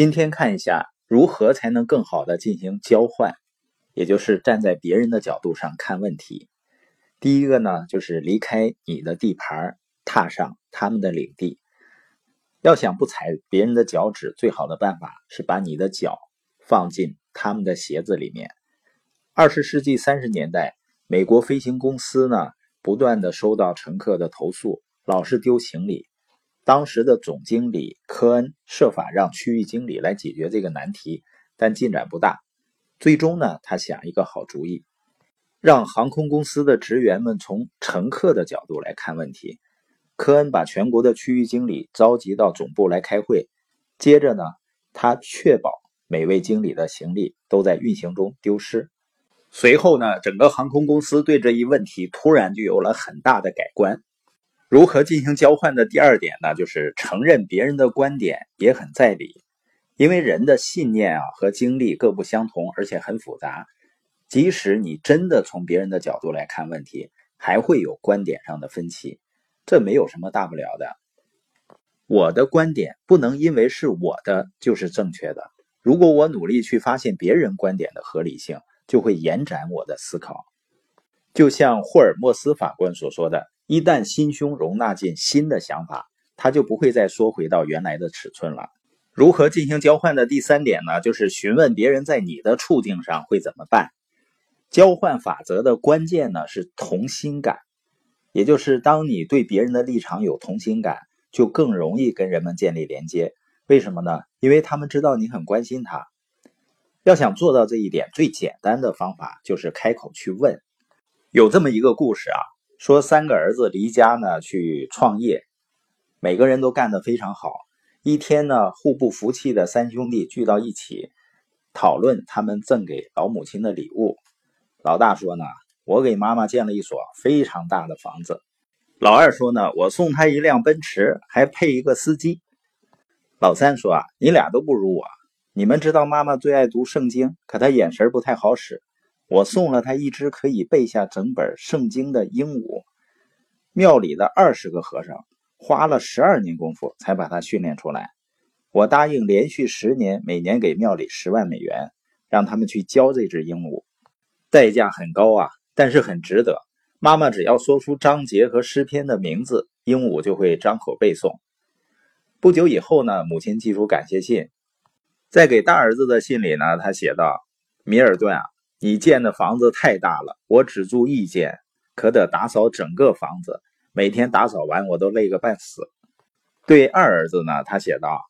今天看一下如何才能更好的进行交换，也就是站在别人的角度上看问题。第一个呢，就是离开你的地盘，踏上他们的领地。要想不踩别人的脚趾，最好的办法是把你的脚放进他们的鞋子里面。二十世纪三十年代，美国飞行公司呢，不断的收到乘客的投诉，老是丢行李。当时的总经理科恩设法让区域经理来解决这个难题，但进展不大。最终呢，他想一个好主意，让航空公司的职员们从乘客的角度来看问题。科恩把全国的区域经理召集到总部来开会，接着呢，他确保每位经理的行李都在运行中丢失。随后呢，整个航空公司对这一问题突然就有了很大的改观。如何进行交换的第二点呢？就是承认别人的观点也很在理，因为人的信念啊和经历各不相同，而且很复杂。即使你真的从别人的角度来看问题，还会有观点上的分歧，这没有什么大不了的。我的观点不能因为是我的就是正确的。如果我努力去发现别人观点的合理性，就会延展我的思考。就像霍尔莫斯法官所说的。一旦心胸容纳进新的想法，他就不会再缩回到原来的尺寸了。如何进行交换的第三点呢？就是询问别人在你的处境上会怎么办。交换法则的关键呢是同心感，也就是当你对别人的立场有同心感，就更容易跟人们建立连接。为什么呢？因为他们知道你很关心他。要想做到这一点，最简单的方法就是开口去问。有这么一个故事啊。说三个儿子离家呢去创业，每个人都干得非常好。一天呢，互不服气的三兄弟聚到一起，讨论他们赠给老母亲的礼物。老大说呢：“我给妈妈建了一所非常大的房子。”老二说呢：“我送她一辆奔驰，还配一个司机。”老三说：“啊，你俩都不如我。你们知道妈妈最爱读圣经，可她眼神不太好使。”我送了他一只可以背下整本圣经的鹦鹉。庙里的二十个和尚花了十二年功夫才把它训练出来。我答应连续十年，每年给庙里十万美元，让他们去教这只鹦鹉。代价很高啊，但是很值得。妈妈只要说出章节和诗篇的名字，鹦鹉就会张口背诵。不久以后呢，母亲寄出感谢信，在给大儿子的信里呢，他写道：“米尔顿啊。”你建的房子太大了，我只住一间，可得打扫整个房子。每天打扫完，我都累个半死。对二儿子呢，他写道：“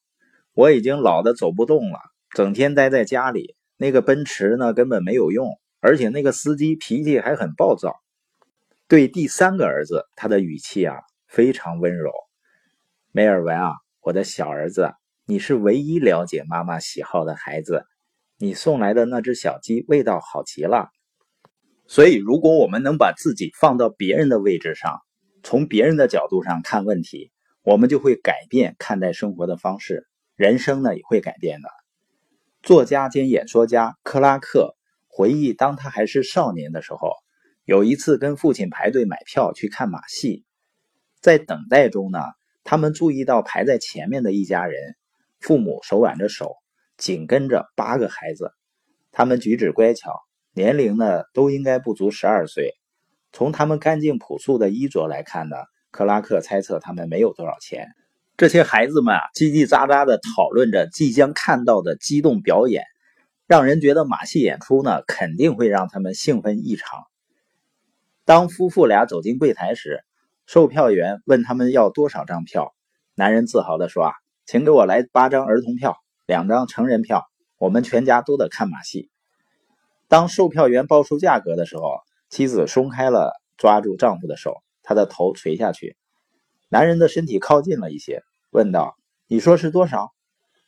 我已经老的走不动了，整天待在家里。那个奔驰呢，根本没有用，而且那个司机脾气还很暴躁。”对第三个儿子，他的语气啊非常温柔。梅尔文啊，我的小儿子，你是唯一了解妈妈喜好的孩子。你送来的那只小鸡味道好极了，所以如果我们能把自己放到别人的位置上，从别人的角度上看问题，我们就会改变看待生活的方式，人生呢也会改变的。作家兼演说家克拉克回忆，当他还是少年的时候，有一次跟父亲排队买票去看马戏，在等待中呢，他们注意到排在前面的一家人，父母手挽着手。紧跟着八个孩子，他们举止乖巧，年龄呢都应该不足十二岁。从他们干净朴素的衣着来看呢，克拉克猜测他们没有多少钱。这些孩子们啊，叽叽喳喳地讨论着即将看到的激动表演，让人觉得马戏演出呢肯定会让他们兴奋异常。当夫妇俩走进柜台时，售票员问他们要多少张票，男人自豪地说：“啊，请给我来八张儿童票。”两张成人票，我们全家都得看马戏。当售票员报出价格的时候，妻子松开了抓住丈夫的手，她的头垂下去。男人的身体靠近了一些，问道：“你说是多少？”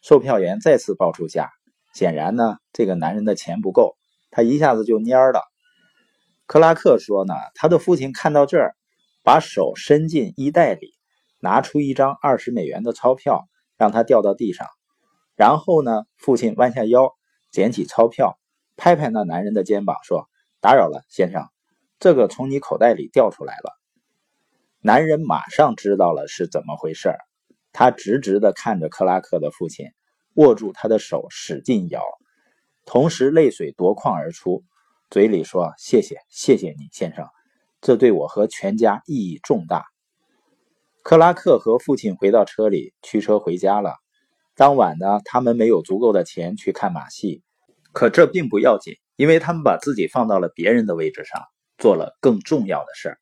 售票员再次报出价。显然呢，这个男人的钱不够，他一下子就蔫了。克拉克说呢，他的父亲看到这儿，把手伸进衣袋里，拿出一张二十美元的钞票，让他掉到地上。然后呢？父亲弯下腰，捡起钞票，拍拍那男人的肩膀，说：“打扰了，先生，这个从你口袋里掉出来了。”男人马上知道了是怎么回事他直直地看着克拉克的父亲，握住他的手，使劲摇，同时泪水夺眶而出，嘴里说：“谢谢，谢谢你，先生，这对我和全家意义重大。”克拉克和父亲回到车里，驱车回家了。当晚呢，他们没有足够的钱去看马戏，可这并不要紧，因为他们把自己放到了别人的位置上，做了更重要的事儿。